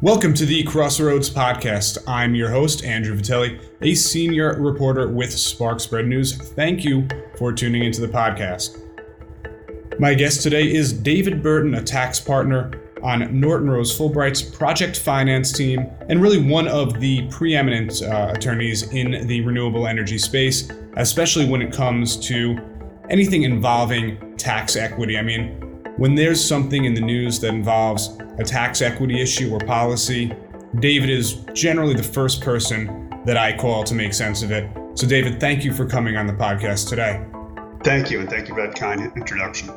Welcome to the Crossroads Podcast. I'm your host, Andrew Vitelli, a senior reporter with Spark Spread News. Thank you for tuning into the podcast. My guest today is David Burton, a tax partner on Norton Rose Fulbright's project finance team, and really one of the preeminent uh, attorneys in the renewable energy space, especially when it comes to anything involving tax equity. I mean, when there's something in the news that involves a tax equity issue or policy, David is generally the first person that I call to make sense of it. So, David, thank you for coming on the podcast today. Thank you, and thank you for that kind introduction.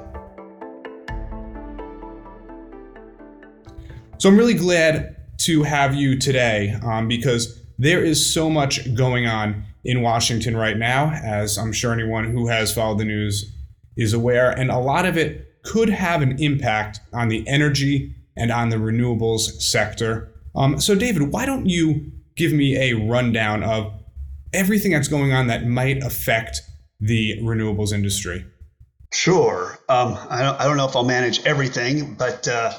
So, I'm really glad to have you today um, because there is so much going on in Washington right now, as I'm sure anyone who has followed the news is aware, and a lot of it could have an impact on the energy and on the renewables sector. Um, so, David, why don't you give me a rundown of everything that's going on that might affect the renewables industry? Sure. Um, I, don't, I, don't, know if I'll manage everything, but uh,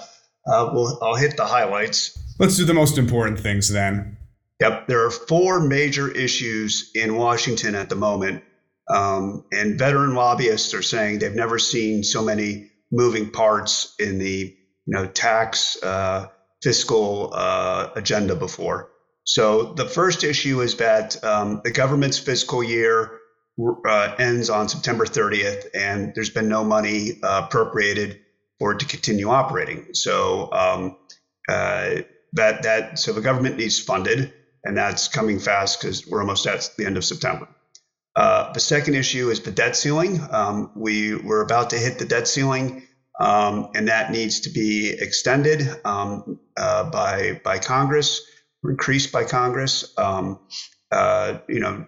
uh, we'll, I'll hit the highlights. Let's do the most important things then. Yep. There are four major issues in Washington at the moment. Um, and veteran lobbyists are saying they've never seen so many moving parts in the you know tax uh, fiscal uh, agenda before. So the first issue is that um, the government's fiscal year uh, ends on September 30th, and there's been no money uh, appropriated for it to continue operating. So um, uh, that that so the government needs funded, and that's coming fast because we're almost at the end of September. Uh, the second issue is the debt ceiling. Um, we we're about to hit the debt ceiling, um, and that needs to be extended um, uh, by by Congress, increased by Congress. Um, uh, you know,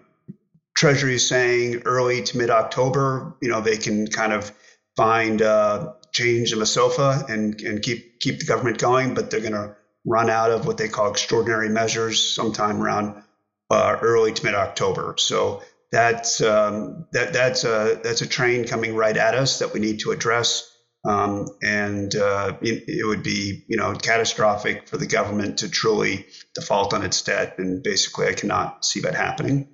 Treasury is saying early to mid October. You know, they can kind of find uh, change in the sofa and and keep keep the government going, but they're going to run out of what they call extraordinary measures sometime around uh, early to mid October. So that's um, that that's a that's a train coming right at us that we need to address. Um, and uh, it, would be, you know, catastrophic for the government to truly default on its debt. And basically, I cannot see that happening.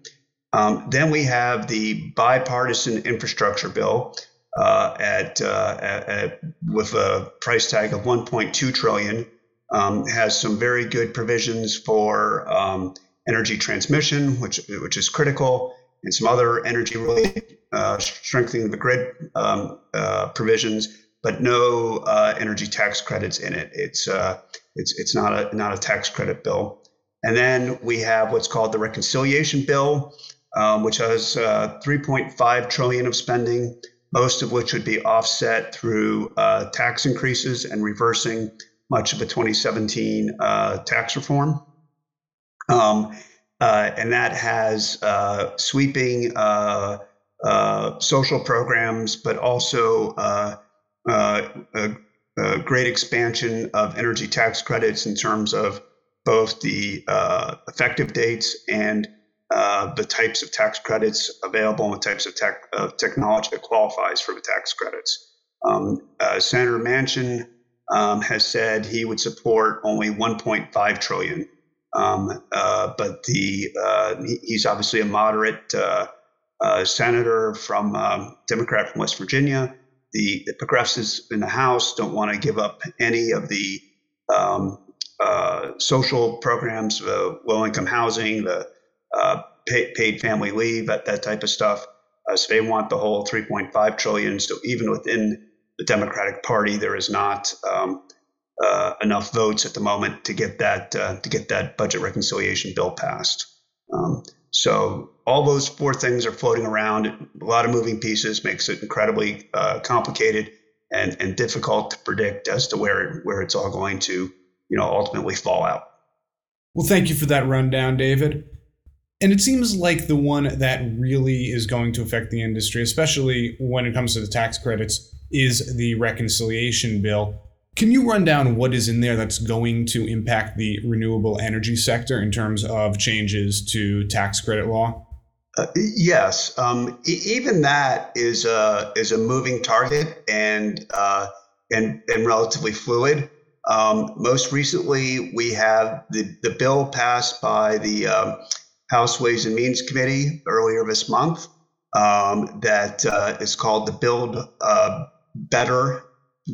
Um, then we have the bipartisan infrastructure bill uh, at, uh, at, at, with a price tag of 1.2 trillion. Um, has some very good provisions for um, energy transmission, which which is critical and some other energy related uh, strengthening the grid um, uh, provisions, but no uh, energy tax credits in it. It's uh, it's it's not a not a tax credit bill. And then we have what's called the reconciliation bill, um, which has uh, 3.5 trillion of spending, most of which would be offset through uh, tax increases and reversing much of the 2017 tax reform. Um, and that has uh, sweeping uh, uh social programs, but also uh, uh, a, a, great expansion of energy tax credits in terms of both the effective dates and the types of tax credits available and the types of, tech, technology that qualifies for the tax credits. Um, Senator Manchin um, has said he would support only 1.5 trillion um, uh, but the uh, he's obviously a moderate uh, uh senator from um, Democrat from West Virginia. The, the, progressives in the House don't want to give up any of the um, uh, social programs, the low-income housing, the pay, paid family leave, that, that type of stuff. so they want the whole 3.5 trillion. So even within the Democratic Party, there is not um, uh, enough votes at the moment to get that uh, to get that budget reconciliation bill passed. Um, so all those four things are floating around. A lot of moving pieces makes it incredibly uh, complicated and, and difficult to predict as to where where it's all going to you know ultimately fall out. Well, thank you for that rundown, David. And it seems like the one that really is going to affect the industry, especially when it comes to the tax credits, is the reconciliation bill. Can you run down what is in there that's going to impact the renewable energy sector in terms of changes to tax credit law? Uh, yes, um, e- even that is a is a moving target and uh, and and relatively fluid. Um, most recently, we have the, the bill passed by the um, House Ways and Means Committee earlier this month um, that uh, is called the Build uh, Better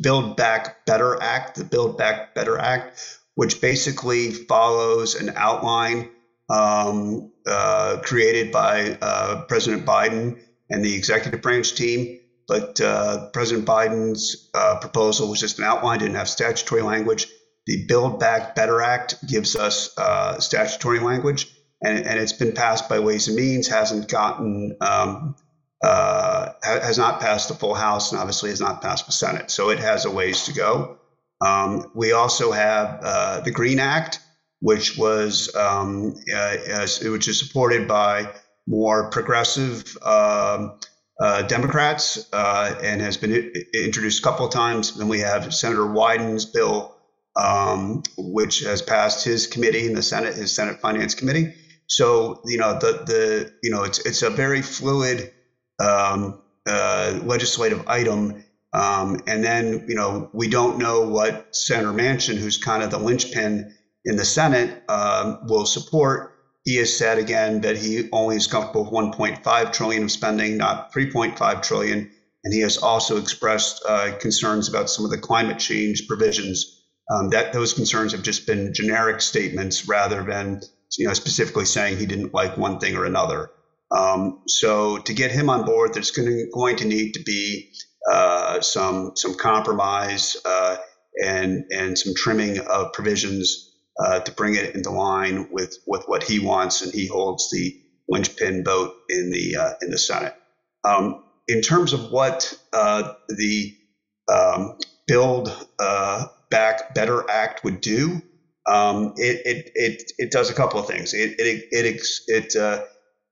Build Back Better Act, the Build Back Better Act, which basically follows an outline um, uh, created by uh, President Biden and the executive branch team. But uh, President Biden's uh, proposal was just an outline, didn't have statutory language. The Build Back Better Act gives us uh, statutory language, and, and, it's been passed by Ways and Means, hasn't gotten, um, uh, has not passed the full House, and obviously has not passed the Senate. So it has a ways to go. Um, we also have uh, the Green Act, which was um, uh, which is supported by more progressive um, uh, Democrats uh, and has been introduced a couple of times. Then we have Senator Wyden's bill, um, which has passed his committee in the Senate, his Senate Finance Committee. So you know the the you know it's it's a very fluid um, uh, legislative item. Um, and then you know we don't know what Senator Manchin, who's kind of the linchpin in the Senate, um, will support he has said again that he only is comfortable with 1.5 trillion of spending, not 3.5 trillion. And he has also expressed uh, concerns about some of the climate change provisions. Um, that those concerns have just been generic statements rather than you know specifically saying he didn't like one thing or another. Um, so to get him on board, there's going to, going to need to be uh, some some compromise uh, and and some trimming of provisions uh, to bring it into line with, with what he wants, and he holds the linchpin vote in the uh, in the Senate. Um, in terms of what uh, the um, Build uh, Back Better Act would do, um, it, it, it, it does a couple of things. It, it, it, it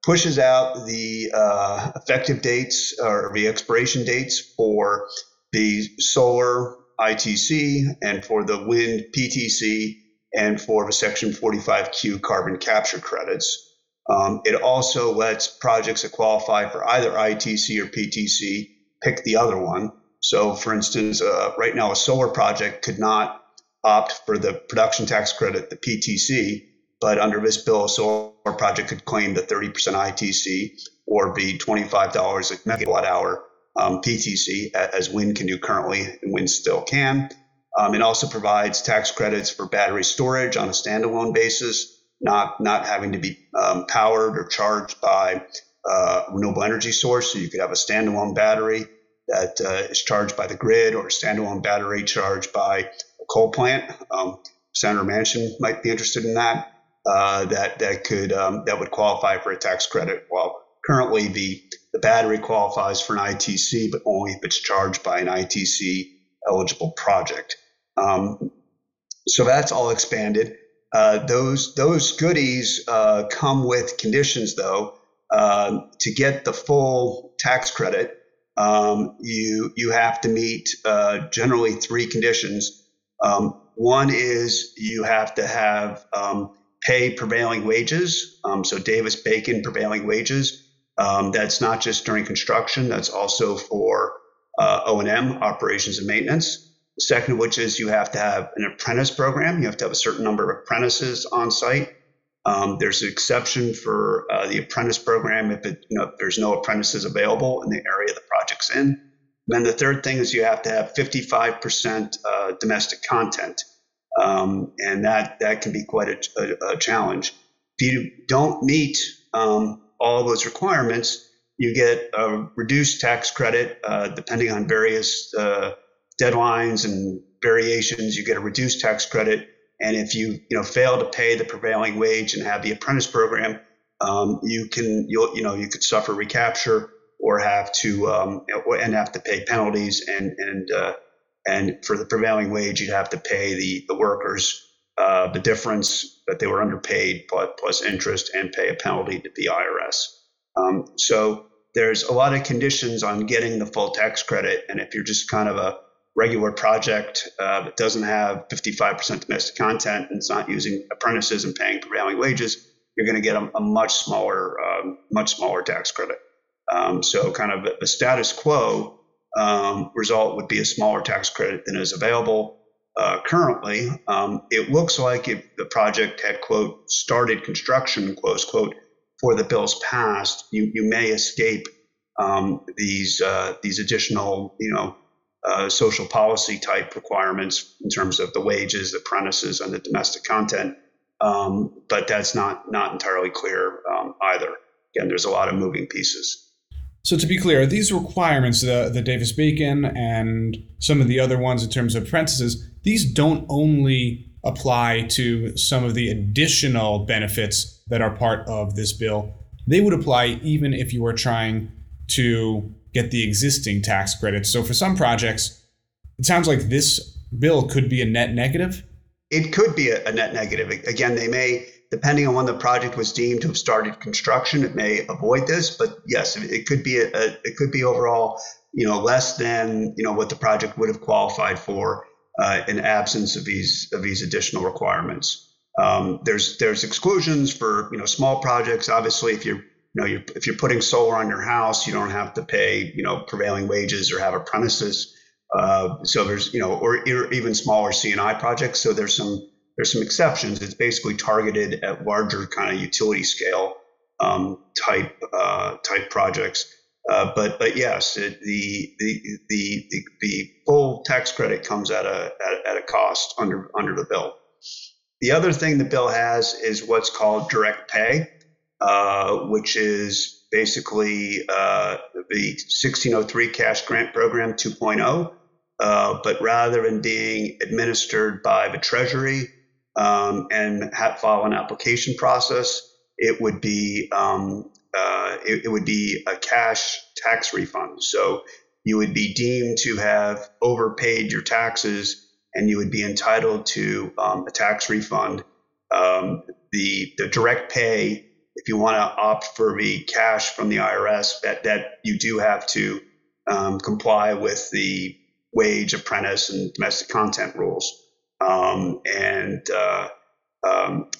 pushes out the uh, effective dates or the expiration dates for the solar ITC and for the wind PTC and for the Section 45Q carbon capture credits. Um, it also lets projects that qualify for either ITC or PTC pick the other one. So, for instance, uh, right now a solar project could not opt for the production tax credit, the PTC, but under this bill, a solar project could claim the 30% ITC or be $25 a megawatt hour um, PTC, as wind can do currently, and wind still can. Um, it also provides tax credits for battery storage on a standalone basis, not not having to be um, powered or charged by uh, renewable energy source. So you could have a standalone battery that uh, is charged by the grid, or a standalone battery charged by a coal plant. Um, Senator Manchin might be interested in that. Uh, that that could um, that would qualify for a tax credit. Well, currently the the battery qualifies for an ITC, but only if it's charged by an ITC eligible project. Um, so that's all expanded. Uh, those those goodies uh, come with conditions, though. Uh, to get the full tax credit, um, you you have to meet uh, generally three conditions. Um, one is you have to have um, pay prevailing wages. Um, so Davis Bacon prevailing wages. Um, that's not just during construction. That's also for uh, O and M operations and maintenance. The second of which is you have to have an apprentice program. You have to have a certain number of apprentices on site. Um, there's an exception for uh, the apprentice program if, it, you know, if there's no apprentices available in the area the project's in. And then the third thing is you have to have 55% uh, domestic content, um, and that that can be quite a, a, a challenge. If you don't meet um, all those requirements, you get a reduced tax credit uh, depending on various uh, deadlines and variations, you get a reduced tax credit. And if you you know fail to pay the prevailing wage and have the apprentice program, um, you can you'll you know you could suffer recapture or have to um, and have to pay penalties and and uh, and for the prevailing wage you'd have to pay the the workers uh, the difference that they were underpaid plus, interest and pay a penalty to the IRS. Um, so there's a lot of conditions on getting the full tax credit, and if you're just kind of a regular project uh, that doesn't have 55% domestic content and it's not using apprentices and paying prevailing wages, you're going to get a, a, much smaller, um, much smaller tax credit. Um, so, kind of the status quo um, result would be a smaller tax credit than is available. uh, currently, um, it looks like if the project had, quote, started construction, close quote, for the bills passed, you, you may escape um, these, uh, these additional, you know, uh, social policy type requirements in terms of the wages, the apprentices, and the domestic content. Um, but that's not, not entirely clear um, either. Again, there's a lot of moving pieces. So to be clear, these requirements, the, the Davis Bacon and some of the other ones in terms of apprentices, these don't only apply to some of the additional benefits that are part of this bill. They would apply even if you were trying to get the existing tax credits. So for some projects, it sounds like this bill could be a net negative. It could be a, a net negative. Again, they may depending on when the project was deemed to have started construction, it may avoid this. But yes, it could be a, a it could be overall, you know, less than you know what the project would have qualified for uh, in absence of these of these additional requirements. Um, there's there's exclusions for you know small projects. Obviously, if you're you know you're, if you're putting solar on your house, you don't have to pay you know prevailing wages or have apprentices. Uh, so there's you know or, or even smaller C&I projects. So there's some there's some exceptions. It's basically targeted at larger kind of utility scale um, type uh, type projects. Uh, but but yes, it, the, the, the the the full tax credit comes at a at, at, a cost under under the bill. The other thing the bill has is what's called direct pay, uh, which is basically uh, the 1603 cash grant program 2.0. Uh, but rather than being administered by the Treasury um, and have, follow an application process, it would be um, uh, it, it, would be a cash tax refund. So you would be deemed to have overpaid your taxes, and you would be entitled to um, a tax refund. Um, the the direct pay, if you want to opt for the cash from the IRS, that that you do have to um, comply with the wage, apprentice, and domestic content rules um, and uh, um,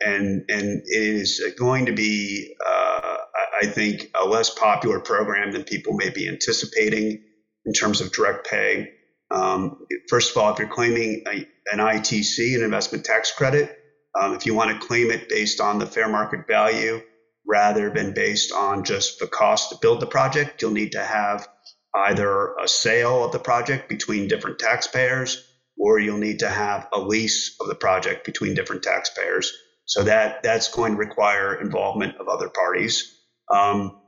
and and it is going to be, uh, I think, a less popular program than people may be anticipating in terms of direct pay. Um, first of all, if you're claiming a, an ITC, an investment tax credit, um, if you want to claim it based on the fair market value rather than based on just the cost to build the project, you'll need to have either a sale of the project between different taxpayers or you'll need to have a lease of the project between different taxpayers. So that that's going to require involvement of other parties. Um,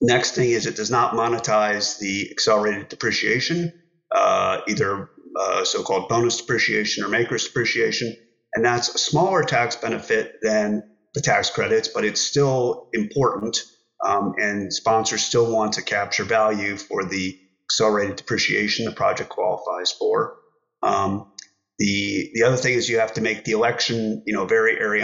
next thing is it does not monetize the accelerated depreciation, uh, either uh, so-called bonus depreciation or MACRS depreciation, and that's a smaller tax benefit than the tax credits, but it's still important. Um, and sponsors still want to capture value for the accelerated depreciation the project qualifies for. Um, the the other thing is you have to make the election, you know, very early,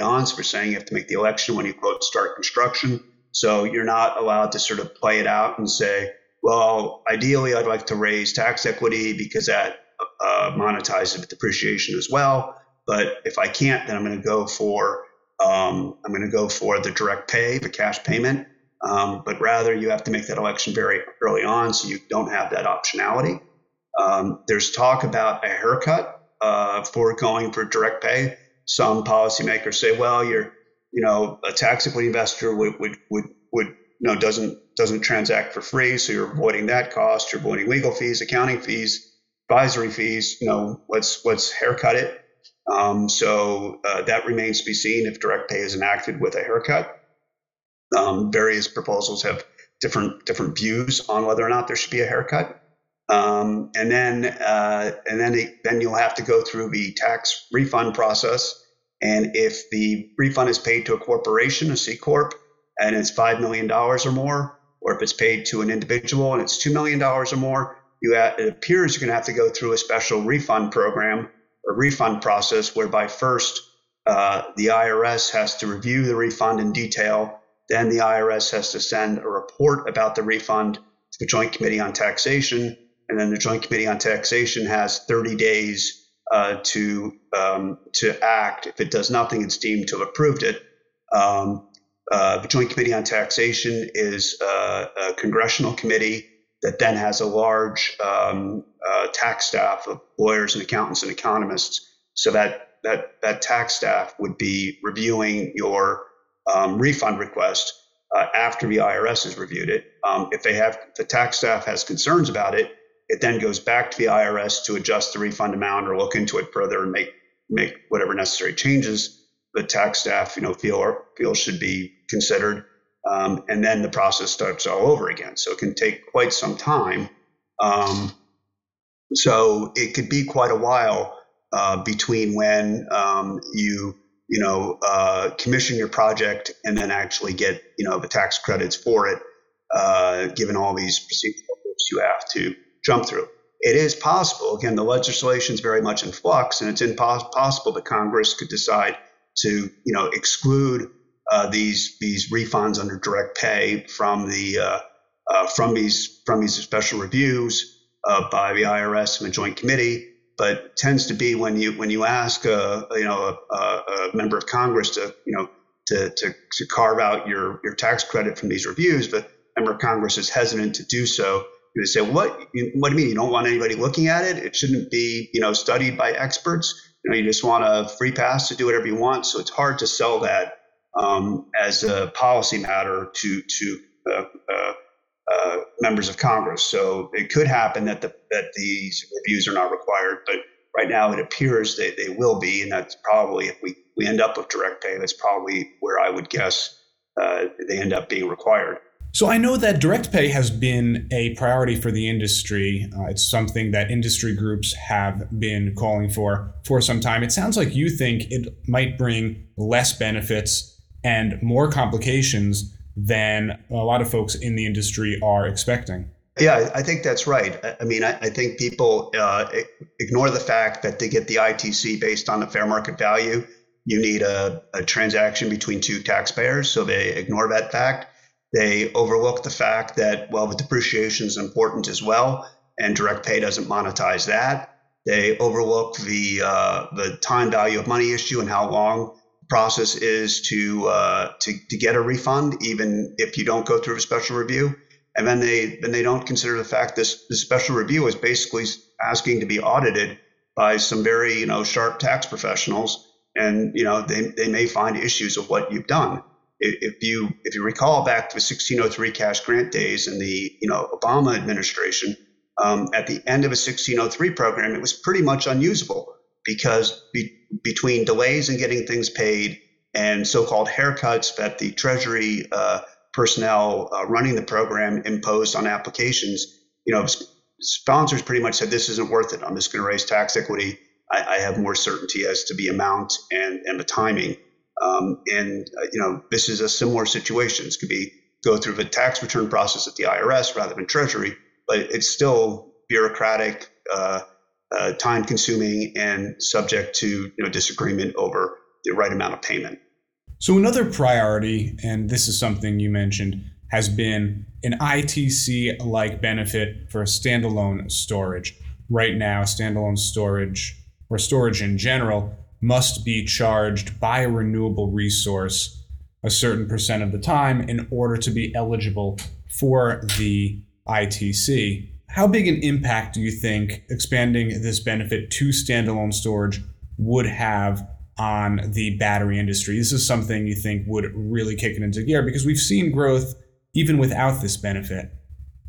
on. So we're saying you have to make the election when you quote start construction. So you're not allowed to sort of play it out and say, well, ideally, I'd like to raise tax equity because that uh, monetizes depreciation as well. But if I can't, then I'm going to go for um, I'm going to go for the direct pay, the cash payment. Um, but rather, you have to make that election very early on, so you don't have that optionality. Um, there's talk about a haircut uh, for going for direct pay. Some policymakers say, well, you're, you know, a tax equity investor would would would would you know doesn't doesn't transact for free, so you're avoiding that cost. You're avoiding legal fees, accounting fees, advisory fees. You know, let's let's haircut it. Um, so uh, that remains to be seen if direct pay is enacted with a haircut. Um, various proposals have different different views on whether or not there should be a haircut. Um, and then uh, and then it, then you'll have to go through the tax refund process. And if the refund is paid to a corporation, a C corp, and it's five million dollars or more, or if it's paid to an individual and it's two million dollars or more, you have, it appears you're going to have to go through a special refund program or refund process, whereby first uh, the IRS has to review the refund in detail. Then the IRS has to send a report about the refund to the Joint Committee on Taxation and then the Joint Committee on Taxation has 30 days uh, to um, to act. If it does nothing, it's deemed to have approved it. Um, uh, the Joint Committee on Taxation is uh, a congressional committee that then has a large um, uh, tax staff of lawyers and accountants and economists. So that that that tax staff would be reviewing your um, refund request uh, after the IRS has reviewed it. Um, if they have if the tax staff has concerns about it, it then goes back to the IRS to adjust the refund amount or look into it further and make make whatever necessary changes the tax staff you know feel or feel should be considered. Um, and then the process starts all over again. So it can take quite some time. Um, so it could be quite a while uh, between when um, you you know uh, commission your project and then actually get you know the tax credits for it, uh, given all these procedural hoops you have to jump through. It is possible. Again, the legislation is very much in flux, and it's impossible that Congress could decide to you know exclude uh, these these refunds under direct pay from the uh, uh, from these from these special reviews uh, by the IRS and the Joint Committee. But tends to be when you when you ask a you know a, a member of Congress to you know to, to, to carve out your your tax credit from these reviews, the member of Congress is hesitant to do so. They say, "What? What do you mean? You don't want anybody looking at it? It shouldn't be, you know, studied by experts. You know, you just want a free pass to do whatever you want." So it's hard to sell that um, as a policy matter to to uh, uh, uh, members of Congress. So it could happen that the that these reviews are not required, but right now it appears they, they will be, and that's probably if we we end up with direct pay, that's probably where I would guess uh, they end up being required. So I know that direct pay has been a priority for the industry. Uh, it's something that industry groups have been calling for for some time. It sounds like you think it might bring less benefits and more complications than a lot of folks in the industry are expecting. Yeah, I think that's right. I mean, I, I think people uh, ignore the fact that to get the ITC based on the fair market value, you need a, a transaction between two taxpayers. So they ignore that fact. They overlook the fact that, well, the depreciation is important as well, and direct pay doesn't monetize that. They overlook the uh, the time value of money issue and how long the process is to, uh, to to get a refund, even if you don't go through a special review. And then they then they don't consider the fact this this special review is basically asking to be audited by some very you know sharp tax professionals, and you know they, they may find issues of what you've done. If you if you recall back to the 1603 cash grant days in the you know Obama administration, um, at the end of a 1603 program, it was pretty much unusable because be, between delays in getting things paid and so-called haircuts that the Treasury uh, personnel uh, running the program imposed on applications, you know, sponsors pretty much said this isn't worth it. I'm just going to raise tax equity. I, I, have more certainty as to the amount and and the timing. Um, and uh, you know, this is a similar situation. This could be go through the tax return process at the IRS rather than Treasury, but it's still bureaucratic. Uh, uh, time consuming and subject to you know, disagreement over the right amount of payment. So, another priority, and this is something you mentioned, has been an ITC like benefit for standalone storage. Right now, standalone storage or storage in general must be charged by a renewable resource a certain percent of the time in order to be eligible for the ITC. How big an impact do you think expanding this benefit to standalone storage would have on the battery industry? This is something you think would really kick it into gear because we've seen growth even without this benefit.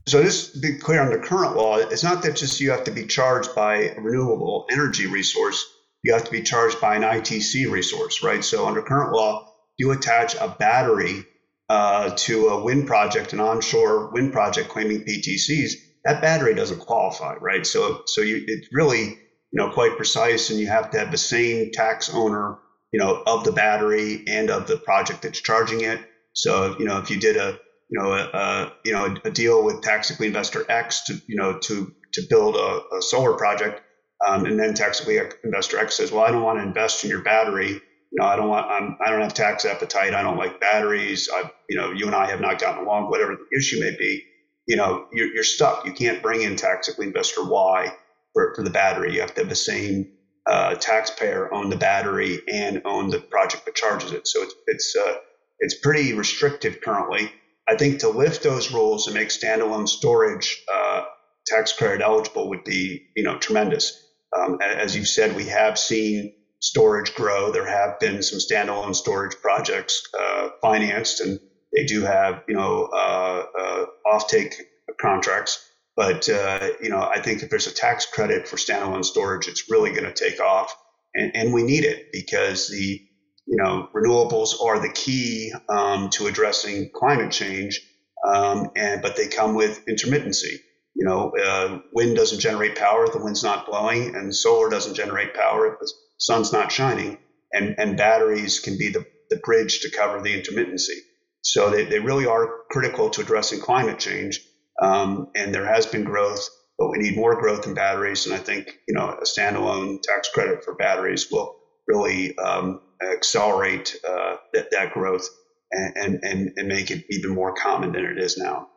So just to be clear under current law, it's not that just you have to be charged by a renewable energy resource, you have to be charged by an ITC resource, right? So under current law, you attach a battery uh, to a wind project, an onshore wind project claiming PTCs, that battery doesn't qualify, right? So so you it's really you know quite precise, and you have to have the same tax owner you know of the battery and of the project that's charging it. So you know if you did a you know a, a you know a, deal with tax equity investor X to you know to to build a, a solar project, um, and then tax equity investor X says, well, I don't want to invest in your battery. You know, I don't want, I'm, I don't have tax appetite. I don't like batteries. I, you know, you and I have not gotten along, whatever the issue may be you know, you're, you're stuck. You can't bring in tax equity investor Y for, for the battery. You have to have the same uh, taxpayer own the battery and own the project that charges it. So it's it's uh, it's pretty restrictive currently. I think to lift those rules and make standalone storage uh, tax credit eligible would be, you know, tremendous. Um, as you've said, we have seen storage grow. There have been some standalone storage projects uh, financed, and they do have, you know, uh, uh offtake contracts. But uh, you know, I think if there's a tax credit for standalone storage, it's really going to take off, and, and we need it because the you know renewables are the key um, to addressing climate change, um, and but they come with intermittency. You know, uh, wind doesn't generate power if the wind's not blowing, and solar doesn't generate power if the sun's not shining, and and batteries can be the the bridge to cover the intermittency. So they, they really are critical to addressing climate change. Um, and there has been growth, but we need more growth in batteries. And I think you know a standalone tax credit for batteries will really um, accelerate uh, that, that growth and, and, and make it even more common than it is now.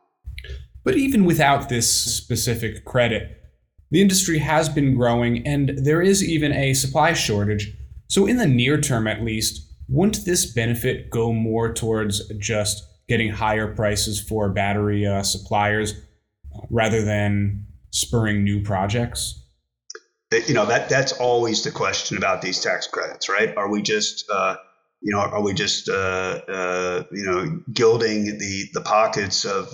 But even without this specific credit, the industry has been growing and there is even a supply shortage. So, in the near term at least, wouldn't this benefit go more towards just getting higher prices for battery uh, suppliers rather than spurring new projects? You know that that's always the question about these tax credits, right? Are we just uh, you know are we just uh, uh you know gilding the the pockets of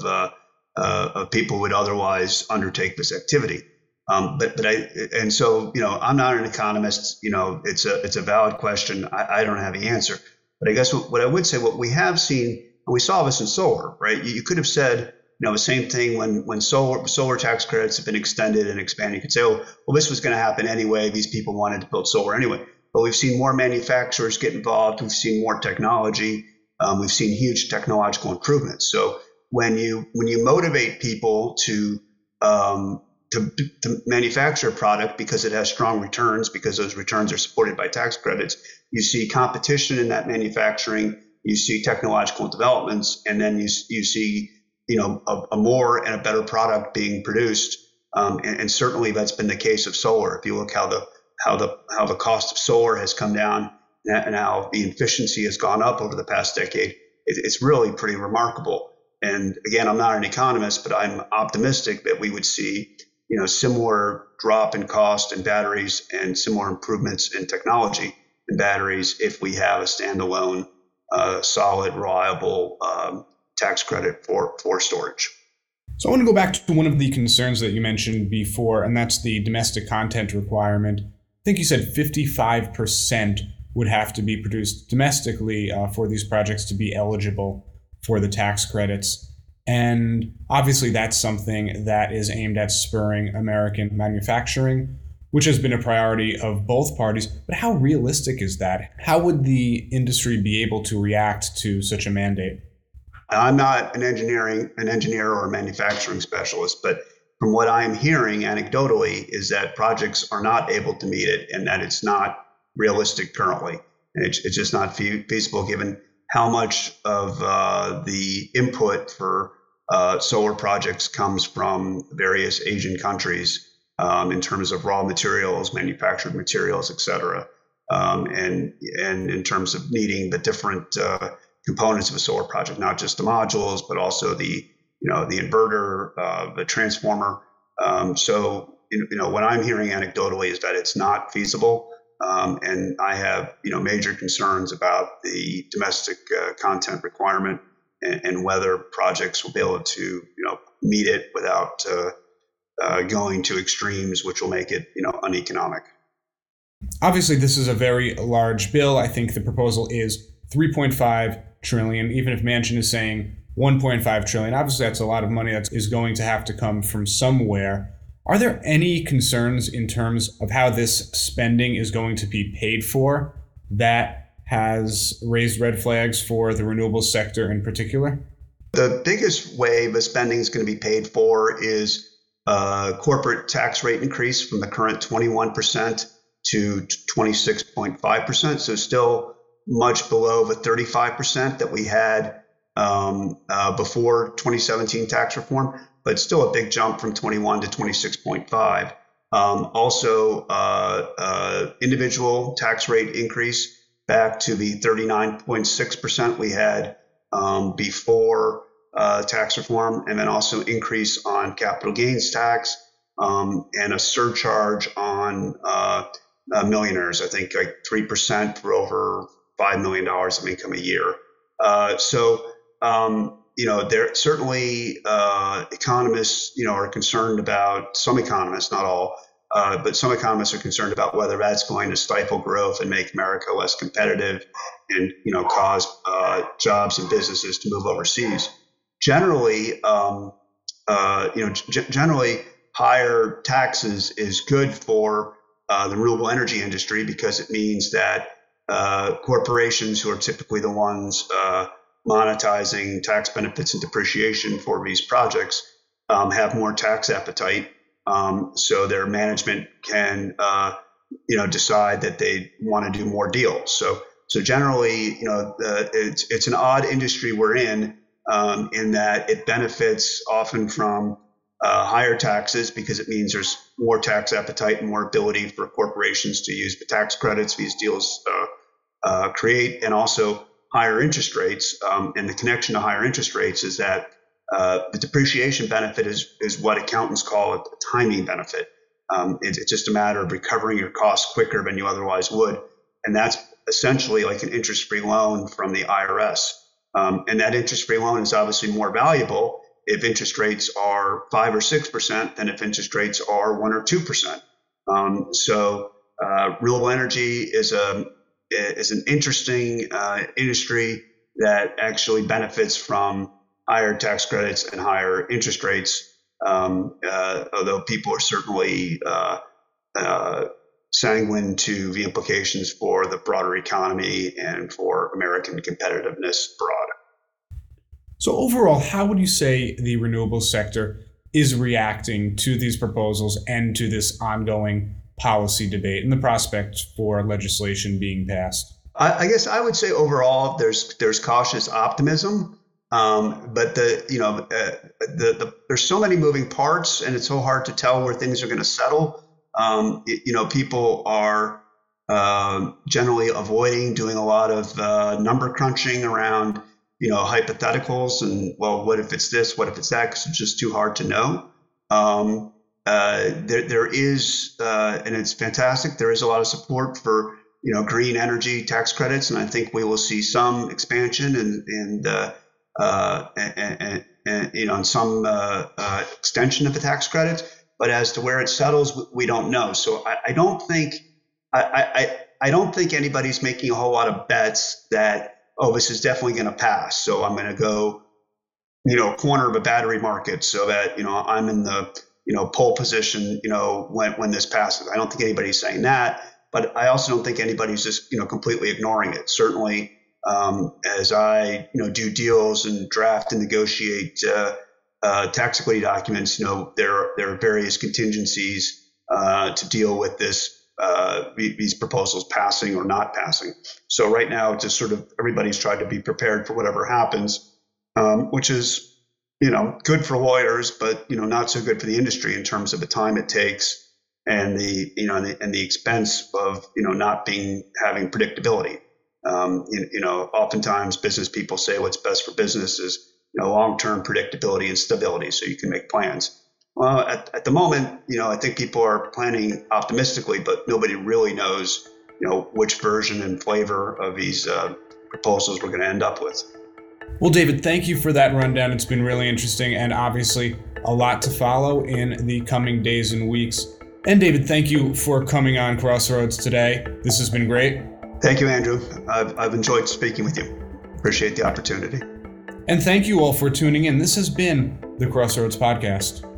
uh, of people would otherwise undertake this activity? Um, but but I and so you know I'm not an economist. You know it's a it's a valid question. I, I don't have the answer. But I guess what, what I would say what we have seen and we saw this in solar, right? You, you could have said, you know, the same thing when when solar solar tax credits have been extended and expanded. You could say, oh, well, this was going to happen anyway. These people wanted to build solar anyway. But we've seen more manufacturers get involved. We've seen more technology. Um, we've seen huge technological improvements. So when you when you motivate people to um, to, to, manufacture a product because it has strong returns, because those returns are supported by tax credits, you see competition in that manufacturing you see technological developments, and then you, you see you know a, a more and a better product being produced. Um, and, and, certainly that's been the case of solar. If you look how the how the how the cost of solar has come down and how the efficiency has gone up over the past decade, it, it's really pretty remarkable. And again, I'm not an economist, but I'm optimistic that we would see you know similar drop in cost in batteries and similar improvements in technology in batteries if we have a standalone a solid, reliable um, tax credit for, for storage. So I want to go back to one of the concerns that you mentioned before, and that's the domestic content requirement. I think you said 55% would have to be produced domestically uh, for these projects to be eligible for the tax credits. And obviously, that's something that is aimed at spurring American manufacturing which has been a priority of both parties. But how realistic is that? How would the industry be able to react to such a mandate? I'm not an engineering an engineer or a manufacturing specialist, but from what I'm hearing anecdotally is that projects are not able to meet it and that it's not realistic currently. And it's, it's just not feasible given how much of uh, the input for uh, solar projects comes from various Asian countries um, in terms of raw materials, manufactured materials, et cetera, um, and and in terms of needing the different uh, components of a solar project, not just the modules, but also the you know the inverter, uh, the transformer. Um, so you know what I'm hearing anecdotally is that it's not feasible, um, and I have you know major concerns about the domestic uh, content requirement and, and, whether projects will be able to you know meet it without uh, uh, going to extremes, which will make it, you know, uneconomic. Obviously, this is a very large bill. I think the proposal is 3.5 trillion. Even if Manchin is saying 1.5 trillion, obviously that's a lot of money that is going to have to come from somewhere. Are there any concerns in terms of how this spending is going to be paid for that has raised red flags for the renewable sector in particular? The biggest way the spending is going to be paid for is uh, corporate tax rate increase from the current 21% to 26.5%. So still much below the 35% that we had um, uh, before 2017 tax reform, but still a big jump from 21 to 26.5. Um, also, uh, uh, individual tax rate increase back to the 39.6% we had um, before uh, tax reform, and then also increase on capital gains tax um, and a surcharge on uh, uh, millionaires. I think like three percent for over five million dollars of income a year. Uh, so um, you know, there certainly uh, economists, you know, are concerned about some economists, not all, uh, but some economists are concerned about whether that's going to stifle growth and make America less competitive, and you know, cause uh, jobs and businesses to move overseas. Generally, um, uh, you know, g- generally higher taxes is good for uh, the renewable energy industry because it means that uh, corporations who are typically the ones monetizing tax benefits and depreciation for these projects um, have more tax appetite. Um, so their management can, uh, you know, decide that they want to do more deals. So, so generally, you know, it's it's an odd industry we're in, um, in that it benefits often from uh, higher taxes because it means there's more tax appetite and more ability for corporations to use the tax credits these deals uh, uh, create, and also higher interest rates. Um, and the connection to higher interest rates is that uh, the depreciation benefit is, is what accountants call a timing benefit. Um, it, it's just a matter of recovering your costs quicker than you otherwise would. And that's essentially like an interest free loan from the IRS. Um, and that interest free loan is obviously more valuable if interest rates are five or six percent than if interest rates are one or two percent. Um, so uh, renewable energy is a is an interesting uh, industry that actually benefits from higher tax credits and higher interest rates. Um, uh, although people are certainly uh, uh, sanguine to the implications for the broader economy and for American competitiveness abroad. So, overall, how would you say the renewable sector is reacting to these proposals and to this ongoing policy debate and the prospect for legislation being passed? I, I guess I would say overall there's there's cautious optimism, um, but the you know uh, the, the there's so many moving parts and it's so hard to tell where things are going to settle. Um, you, you know, people are uh, generally avoiding doing a lot of uh, number crunching around you know hypotheticals and well, what if it's this? What if it's that? Because it's just too hard to know. Um, uh, there, there is, uh, and it's fantastic. There is a lot of support for you know green energy tax credits, and I think we will see some expansion and and, uh, uh and, and, and you know and some uh, extension of the tax credits. But as to where it settles, we don't know. So I, I don't think I, I I don't think anybody's making a whole lot of bets that oh this is definitely going to pass. So I'm going to go you know corner of a battery market so that you know I'm in the you know, pole position, you know, when, when this passes. I don't think anybody's saying that, but I also don't think anybody's just, you know, completely ignoring it. Certainly, um, as I, you know, do deals and draft and negotiate uh, uh, tax equity documents, you know, there, there are various contingencies uh, to deal with this, uh, these proposals passing or not passing. So right now, just sort of everybody's tried to be prepared for whatever happens, um, which is you know, good for lawyers, but you know, not so good for the industry in terms of the time it takes and the you know and the, and the expense of you know not being having predictability. Um, you, you, know, oftentimes business people say what's best for business is you know long-term predictability and stability, so you can make plans. Well, at, at the moment, you know, I think people are planning optimistically, but nobody really knows, you know, which version and flavor of these uh, proposals we're going to end up with. Well, David, thank you for that rundown. It's been really interesting and obviously a lot to follow in the coming days and weeks. And David, thank you for coming on Crossroads today. This has been great. Thank you, Andrew. I've, I've enjoyed speaking with you. Appreciate the opportunity. And thank you all for tuning in. This has been the Crossroads Podcast.